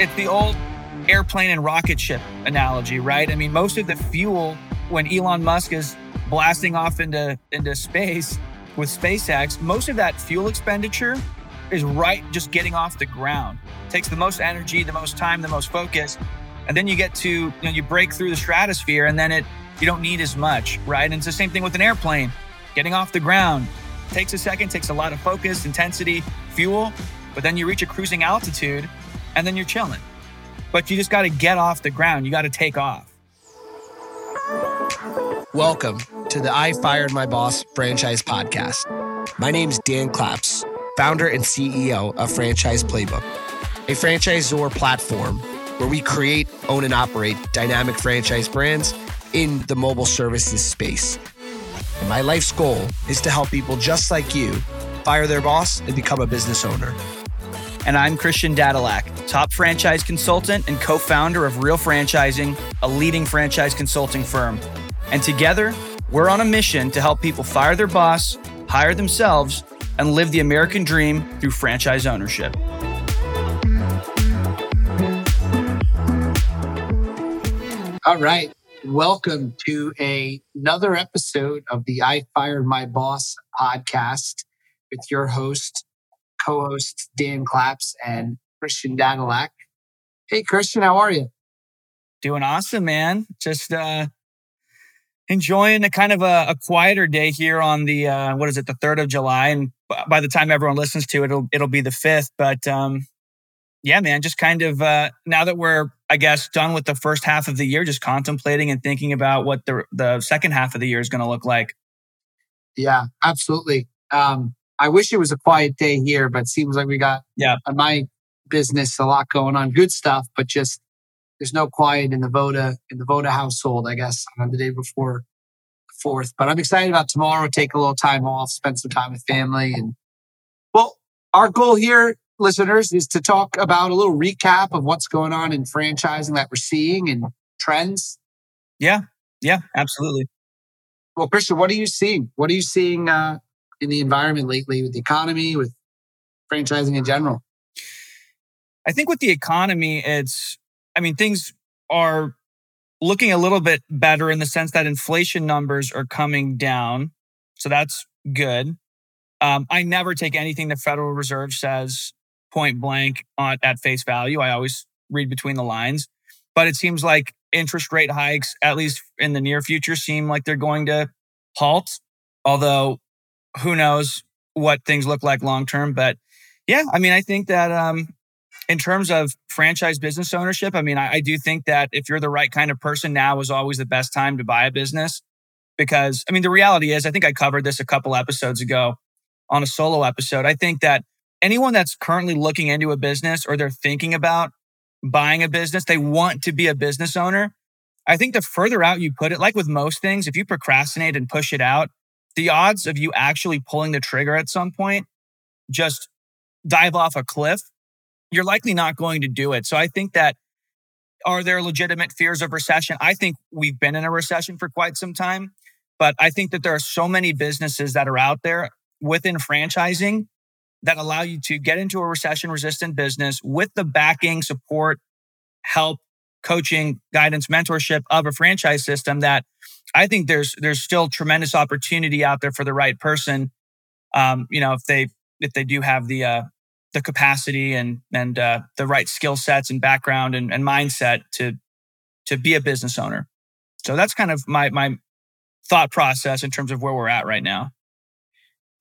it's the old airplane and rocket ship analogy, right? I mean, most of the fuel when Elon Musk is blasting off into into space with SpaceX, most of that fuel expenditure is right just getting off the ground. It takes the most energy, the most time, the most focus. And then you get to, you know, you break through the stratosphere and then it you don't need as much, right? And it's the same thing with an airplane. Getting off the ground takes a second, takes a lot of focus, intensity, fuel, but then you reach a cruising altitude and then you're chilling. But you just got to get off the ground. You got to take off. Welcome to the I Fired My Boss franchise podcast. My name's Dan Claps, founder and CEO of Franchise Playbook, a franchisor platform where we create, own, and operate dynamic franchise brands in the mobile services space. And my life's goal is to help people just like you fire their boss and become a business owner. And I'm Christian Dadulak, top franchise consultant and co founder of Real Franchising, a leading franchise consulting firm. And together, we're on a mission to help people fire their boss, hire themselves, and live the American dream through franchise ownership. All right. Welcome to a, another episode of the I Fired My Boss podcast with your host, co host Dan Claps and Christian Dadulak. Hey, Christian, how are you? Doing awesome, man. Just uh, enjoying a kind of a, a, quieter day here on the uh, what is it, the third of July, and by the time everyone listens to it, it'll it'll be the fifth. But um, yeah, man, just kind of uh, now that we're I guess done with the first half of the year, just contemplating and thinking about what the the second half of the year is going to look like. Yeah, absolutely. Um, I wish it was a quiet day here, but it seems like we got yeah on my business a lot going on, good stuff, but just there's no quiet in the Voda in the Voda household, I guess, on the day before fourth. But I'm excited about tomorrow. Take a little time off, spend some time with family, and well, our goal here, listeners, is to talk about a little recap of what's going on in franchising that we're seeing and trends. Yeah, yeah, absolutely. Well, Christian, what are you seeing? What are you seeing uh, in the environment lately with the economy, with franchising in general? I think with the economy, it's I mean, things are looking a little bit better in the sense that inflation numbers are coming down. So that's good. Um, I never take anything the Federal Reserve says point blank on, at face value. I always read between the lines. But it seems like interest rate hikes, at least in the near future, seem like they're going to halt. Although who knows what things look like long term. But yeah, I mean, I think that um, in terms of franchise business ownership, I mean, I, I, do think that if you're the right kind of person, now is always the best time to buy a business. Because, I mean, the reality is, I think I covered this a couple episodes ago on a solo episode. I think that anyone that's currently looking into a business or they're thinking about buying a business, they want to be a business owner. I think the further out you put it, like with most things, if you procrastinate and push it out, the odds of you actually pulling the trigger at some point just dive off a cliff you're likely not going to do it. So I think that are there legitimate fears of recession? I think we've been in a recession for quite some time, but I think that there are so many businesses that are out there within franchising that allow you to get into a recession resistant business with the backing, support, help, coaching, guidance, mentorship of a franchise system that I think there's there's still tremendous opportunity out there for the right person. Um, you know, if they if they do have the uh, the capacity and and uh, the right skill sets and background and, and mindset to to be a business owner. So that's kind of my my thought process in terms of where we're at right now.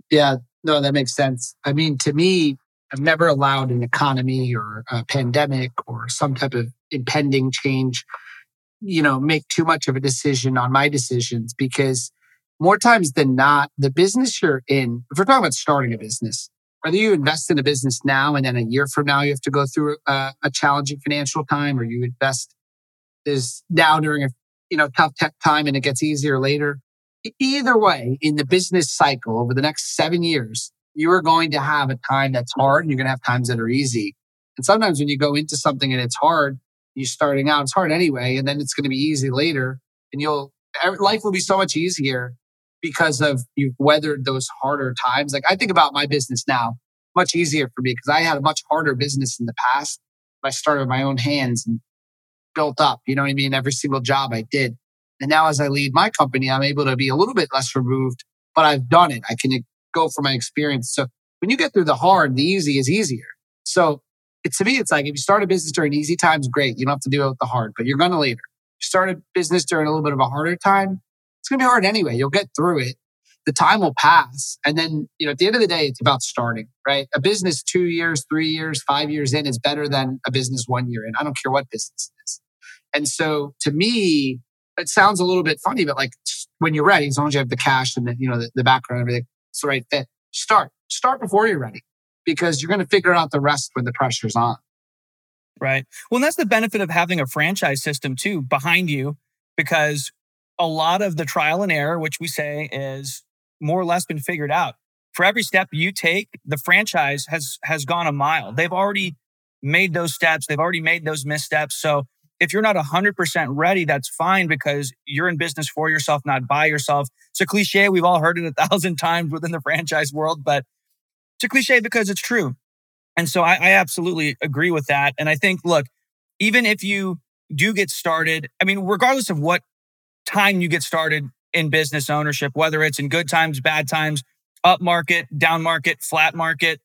Yeah, no, that makes sense. I mean, to me, I've never allowed an economy or a pandemic or some type of impending change, you know, make too much of a decision on my decisions because more times than not, the business you're in, if we're talking about starting a business, whether you invest in a business now and then a year from now you have to go through a, a challenging financial time or you invest is now during a you know tough tech time and it gets easier later. Either way in the business cycle over the next seven years you are going to have a time that's hard and you're going to have times that are easy and sometimes when you go into something and it's hard you're starting out it's hard anyway and then it's going to be easy later and you'll life will be so much easier because of you've weathered those harder times. Like I think about my business now, much easier for me because I had a much harder business in the past. I started with my own hands and built up. You know what I mean? Every single job I did. And now as I lead my company, I'm able to be a little bit less removed, but I've done it. I can go from my experience. So when you get through the hard, the easy is easier. So it, to me, it's like if you start a business during easy times, great. You don't have to deal with the hard, but you're going to later. You start a business during a little bit of a harder time, it's going to be hard anyway. You'll get through it. The time will pass. And then, you know, at the end of the day, it's about starting, right? A business two years, three years, five years in is better than a business one year in. I don't care what business it is. And so to me, it sounds a little bit funny, but like when you're ready, as long as you have the cash and the, you know, the, the background, everything, it's the right fit. Start, start before you're ready because you're going to figure out the rest when the pressure's on. Right. Well, that's the benefit of having a franchise system too behind you, because a lot of the trial and error, which we say is more or less been figured out. For every step you take, the franchise has has gone a mile. They've already made those steps. They've already made those missteps. So if you're not 100% ready, that's fine because you're in business for yourself, not by yourself. It's a cliche. We've all heard it a thousand times within the franchise world, but it's a cliche because it's true. And so I, I absolutely agree with that. And I think, look, even if you do get started, I mean, regardless of what time you get started in business ownership, whether it's in good times, bad times, up market, down market, flat market,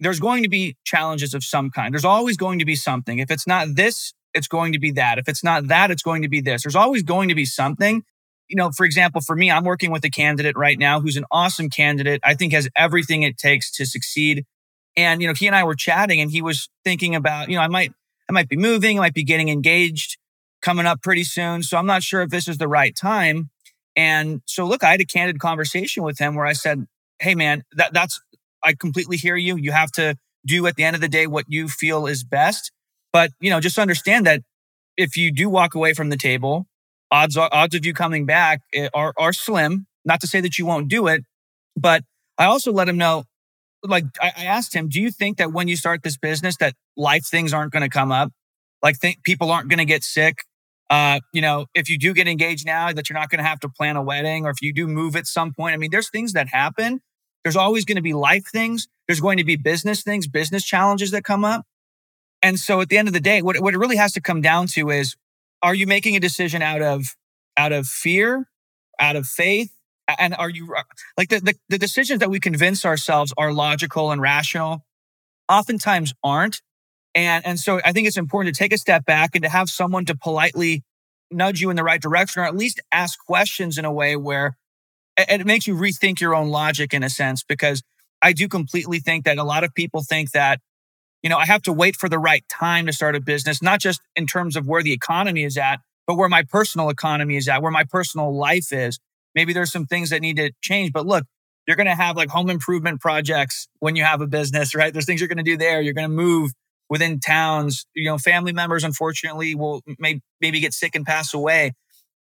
there's going to be challenges of some kind. There's always going to be something. If it's not this, it's going to be that. If it's not that, it's going to be this. There's always going to be something. You know, for example, for me, I'm working with a candidate right now who's an awesome candidate. I think has everything it takes to succeed. And, you know, he and I were chatting and he was thinking about, you know, I might, I might be moving, I might be getting engaged coming up pretty soon. So I'm not sure if this is the right time. And so look, I had a candid conversation with him where I said, Hey man, that, that's, I completely hear you. You have to do at the end of the day what you feel is best. But, you know, just understand that if you do walk away from the table, odds odds of you coming back eh, are are slim. Not to say that you won't do it, but I also let him know. Like I, I asked him, do you think that when you start this business, that life things aren't going to come up? Like think people aren't going to get sick. Uh, you know, if you do get engaged now, that you're not going to have to plan a wedding, or if you do move at some point. I mean, there's things that happen. There's always going to be life things. There's going to be business things, business challenges that come up. And so at the end of the day, what, what it really has to come down to is are you making a decision out of out of fear, out of faith? And are you uh, like the, the, the decisions that we convince ourselves are logical and rational oftentimes aren't. And, and so I think it's important to take a step back and to have someone to politely nudge you in the right direction or at least ask questions in a way where it makes you rethink your own logic in a sense because I do completely think that a lot of people think that you know, I have to wait for the right time to start a business, not just in terms of where the economy is at, but where my personal economy is at, where my personal life is. Maybe there's some things that need to change, but look, you're going to have like home improvement projects when you have a business, right? There's things you're going to do there. You're going to move within towns. You know, family members, unfortunately, will may, maybe get sick and pass away.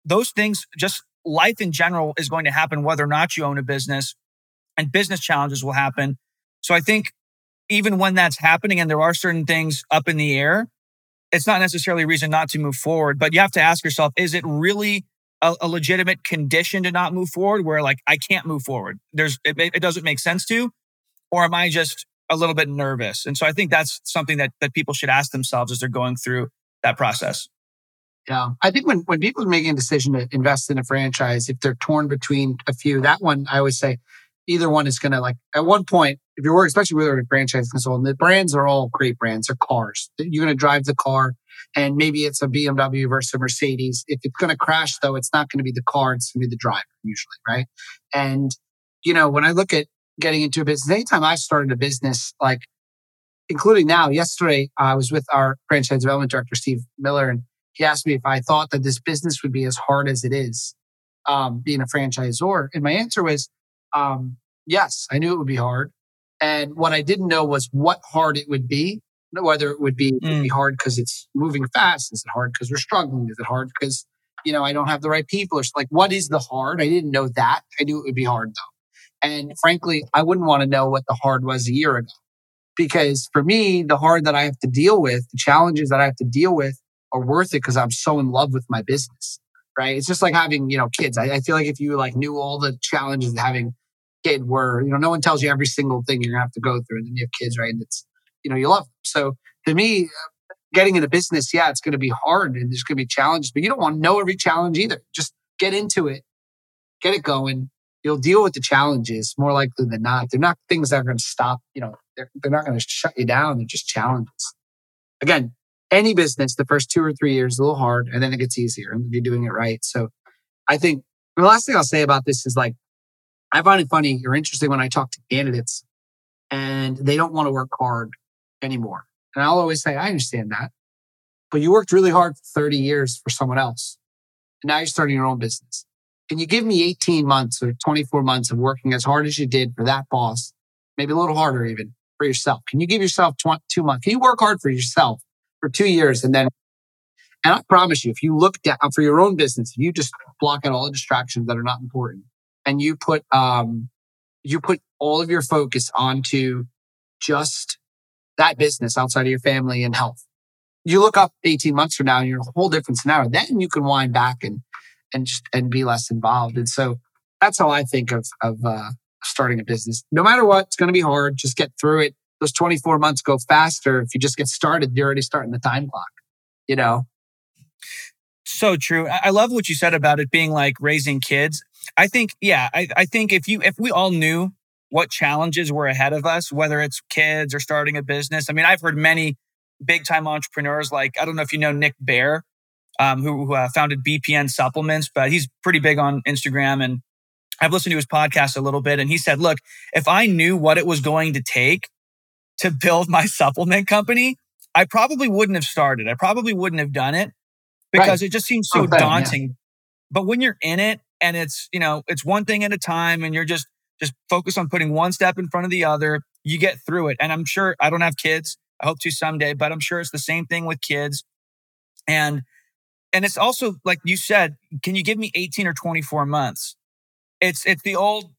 Those things, just life in general is going to happen whether or not you own a business and business challenges will happen. So I think even when that's happening and there are certain things up in the air, it's not necessarily a reason not to move forward. But you have to ask yourself, is it really a, a legitimate condition to not move forward where like I can't move forward? There's it, it doesn't make sense to, or am I just a little bit nervous? And so I think that's something that that people should ask themselves as they're going through that process. Yeah. I think when, when people are making a decision to invest in a franchise, if they're torn between a few, that one I always say either one is going to like at one point if you're working, especially with a franchise consultant, the brands are all great brands. They're cars. You're going to drive the car, and maybe it's a BMW versus a Mercedes. If it's going to crash, though, it's not going to be the car; it's going to be the driver usually, right? And you know, when I look at getting into a business, anytime I started a business, like including now, yesterday I was with our franchise development director Steve Miller, and he asked me if I thought that this business would be as hard as it is, um, being a franchisor, and my answer was, um, yes, I knew it would be hard. And what I didn't know was what hard it would be, whether it would be, mm. be hard because it's moving fast. Is it hard because we're struggling? Is it hard because, you know, I don't have the right people? Or like, what is the hard? I didn't know that. I knew it would be hard though. And frankly, I wouldn't want to know what the hard was a year ago. Because for me, the hard that I have to deal with, the challenges that I have to deal with are worth it because I'm so in love with my business. Right. It's just like having, you know, kids. I, I feel like if you like knew all the challenges of having kid where, you know, no one tells you every single thing you're gonna have to go through. And then you have kids, right? And it's, you know, you love them. So to me, uh, getting into business, yeah, it's going to be hard and there's going to be challenges, but you don't want to know every challenge either. Just get into it, get it going. You'll deal with the challenges more likely than not. They're not things that are going to stop, you know, they're, they're not going to shut you down. They're just challenges. Again, any business, the first two or three years a little hard and then it gets easier and you're doing it right. So I think the last thing I'll say about this is like, I find it funny or interesting when I talk to candidates and they don't want to work hard anymore. And I'll always say, I understand that. But you worked really hard for 30 years for someone else. And now you're starting your own business. Can you give me 18 months or 24 months of working as hard as you did for that boss? Maybe a little harder even for yourself. Can you give yourself two months? Can you work hard for yourself for two years and then and I promise you, if you look down for your own business, if you just block out all the distractions that are not important and you put um you put all of your focus onto just that business outside of your family and health. You look up 18 months from now and you're a whole different scenario. Then you can wind back and and just and be less involved. And so that's how I think of of uh, starting a business. No matter what, it's going to be hard. Just get through it. Those 24 months go faster if you just get started. You're already starting the time clock. You know. So true. I love what you said about it being like raising kids. I think, yeah, I, I think if you if we all knew what challenges were ahead of us, whether it's kids or starting a business. I mean, I've heard many big time entrepreneurs like, I don't know if you know Nick Bare, um, who, who uh, founded BPN Supplements, but he's pretty big on Instagram. And I've listened to his podcast a little bit. And he said, look, if I knew what it was going to take to build my supplement company, I probably wouldn't have started. I probably wouldn't have done it because right. it just seems so oh, daunting. Yeah. But when you're in it and it's, you know, it's one thing at a time and you're just just focus on putting one step in front of the other. You get through it. And I'm sure I don't have kids. I hope to someday, but I'm sure it's the same thing with kids. And and it's also like you said, can you give me 18 or 24 months? It's it's the old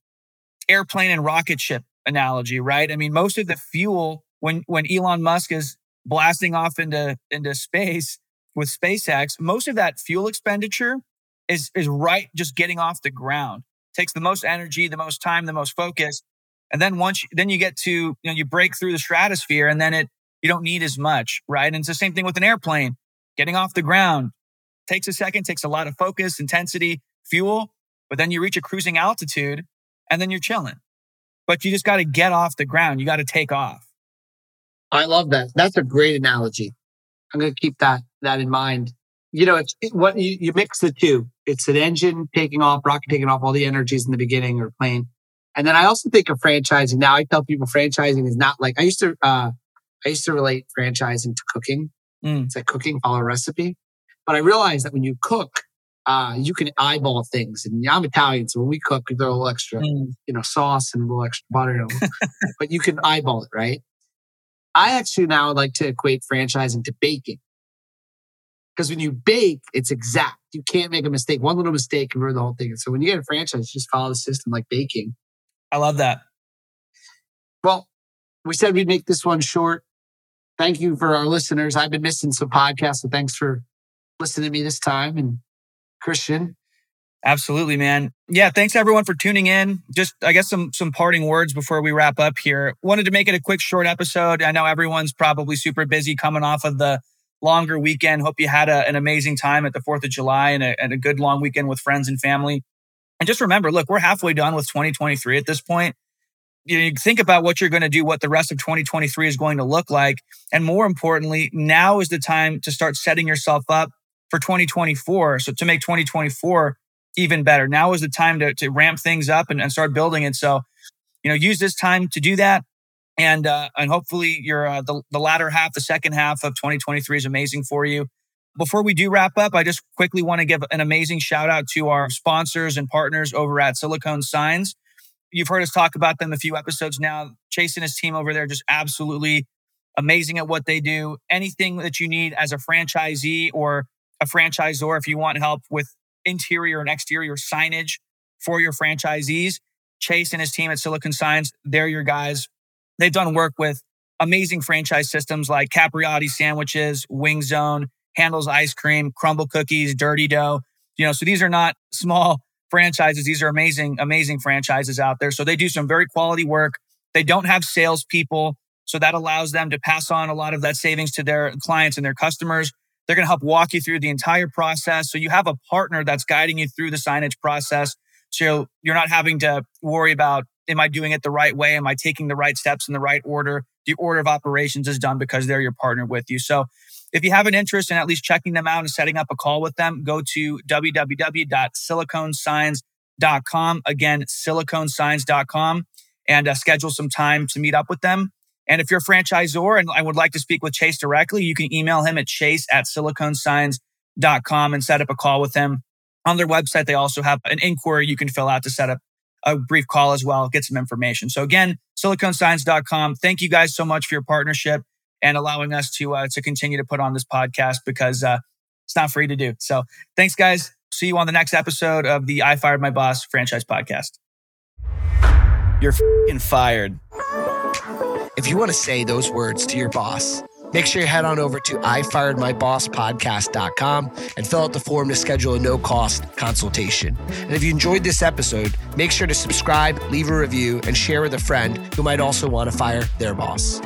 airplane and rocket ship analogy, right? I mean, most of the fuel when when Elon Musk is blasting off into into space with SpaceX, most of that fuel expenditure is is right just getting off the ground takes the most energy, the most time, the most focus. And then once, you, then you get to, you know, you break through the stratosphere and then it, you don't need as much, right? And it's the same thing with an airplane getting off the ground takes a second, takes a lot of focus, intensity, fuel, but then you reach a cruising altitude and then you're chilling. But you just got to get off the ground. You got to take off. I love that. That's a great analogy. I'm going to keep that that in mind you know, it's it, what you, you mix the two. It's an engine taking off, rocket taking off all the energies in the beginning or plane. And then I also think of franchising. Now I tell people franchising is not like I used to. Uh, I used to relate franchising to cooking. Mm. It's like cooking, follow a recipe. But I realized that when you cook, uh, you can eyeball things. And I'm Italian, so when we cook, we throw a little extra, mm. you know, sauce and a little extra butter. but you can eyeball it, right? I actually now like to equate franchising to baking. Because when you bake, it's exact. You can't make a mistake. One little mistake can ruin the whole thing. so when you get a franchise, just follow the system like baking. I love that. Well, we said we'd make this one short. Thank you for our listeners. I've been missing some podcasts, so thanks for listening to me this time. And Christian, Absolutely, man. Yeah, thanks everyone for tuning in. Just I guess some some parting words before we wrap up here. Wanted to make it a quick short episode. I know everyone's probably super busy coming off of the longer weekend. Hope you had a, an amazing time at the 4th of July and a, and a good long weekend with friends and family. And just remember, look, we're halfway done with 2023 at this point. You, know, you think about what you're going to do, what the rest of 2023 is going to look like. And more importantly, now is the time to start setting yourself up for 2024. So to make 2024 even better. Now is the time to, to ramp things up and, and start building it. So, you know, use this time to do that and uh, and hopefully your uh, the, the latter half, the second half of 2023 is amazing for you. Before we do wrap up, I just quickly want to give an amazing shout out to our sponsors and partners over at Silicone Signs. You've heard us talk about them a few episodes now. Chase and his team over there just absolutely amazing at what they do. Anything that you need as a franchisee or a franchisor, if you want help with interior and exterior signage for your franchisees, Chase and his team at silicon Signs, they're your guys. They've done work with amazing franchise systems like Capriotti sandwiches, Wing Zone, Handel's ice cream, Crumbl cookies, Dirty Dough. You know, so these are not small franchises. These are amazing, amazing franchises out there. So they do some very quality work. They don't have salespeople. So that allows them to pass on a lot of that savings to their clients and their customers. They're going to help walk you through the entire process. So you have a partner that's guiding you through the signage process. So you're not having to worry about, am I doing it the right way? Am I taking the right steps in the right order? The order of operations is done because they're your partner with you. So if you have an interest in at least checking them out and setting up a call with them, go to www.siliconesigns.com. Again, siliconesigns.com and uh, schedule some time to meet up with them. And if you're a franchisor and I would like to speak with Chase directly, you can email him at chase at siliconesigns.com and set up a call with him. On their website, they also have an inquiry you can fill out to set up a brief call as well, get some information. So again, siliconesigns.com. Thank you guys so much for your partnership and allowing us to uh, to continue to put on this podcast because uh, it's not free to do. So thanks, guys. See you on the next episode of the I Fired My Boss franchise podcast. You're fired. If you want to say those words to your boss, make sure you head on over to ifiredmybosspodcast.com and fill out the form to schedule a no cost consultation. And if you enjoyed this episode, make sure to subscribe, leave a review, and share with a friend who might also want to fire their boss.